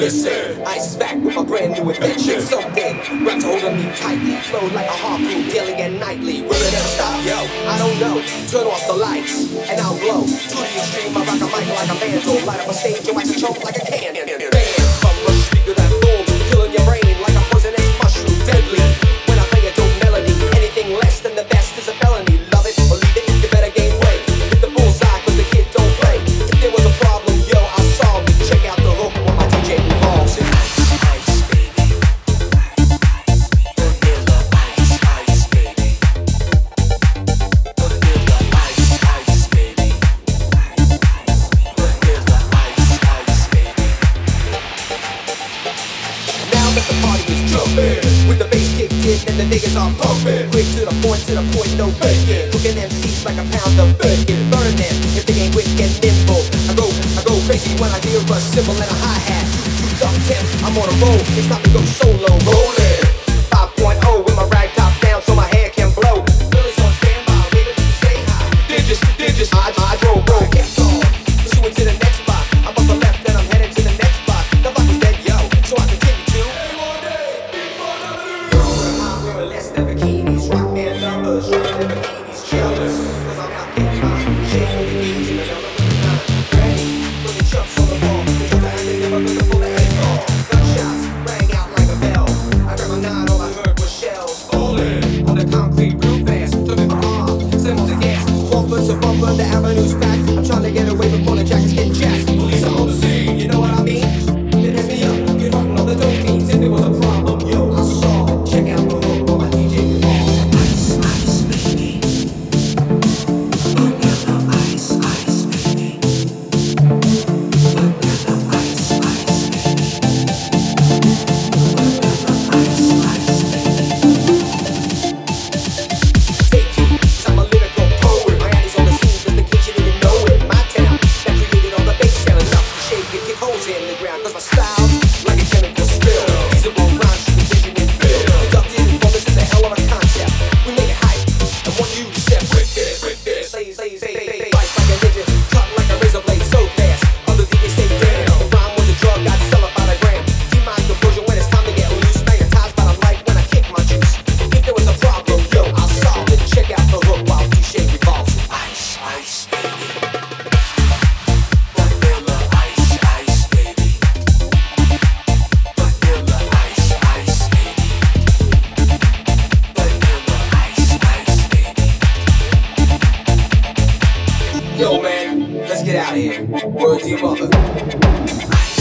Listen, Ice back with my brand new invention. Something wrapped holding me tightly, flow like a harpoon daily and nightly. Will it ever stop? Yo, I don't know. Turn off the lights and I'll glow. To the extreme, I rock a mic like a mandrel. Light up a stage, your wax a choke like a can. Bass kicked in and the niggas are pumping. Quick to the point, to the point, no faking. Cooking MCs like a pound of bacon. Burning them if they ain't quick and nimble. I go, I go crazy when I hear a cymbal and a hi hat. Two, two, up temp, I'm on a roll. It's time to go solo. Roll Symptoms against bumper to bumper, the avenue's packed. Trying to get away before the jackets get jacked. Yo, man, let's get out of here. Word to your mother.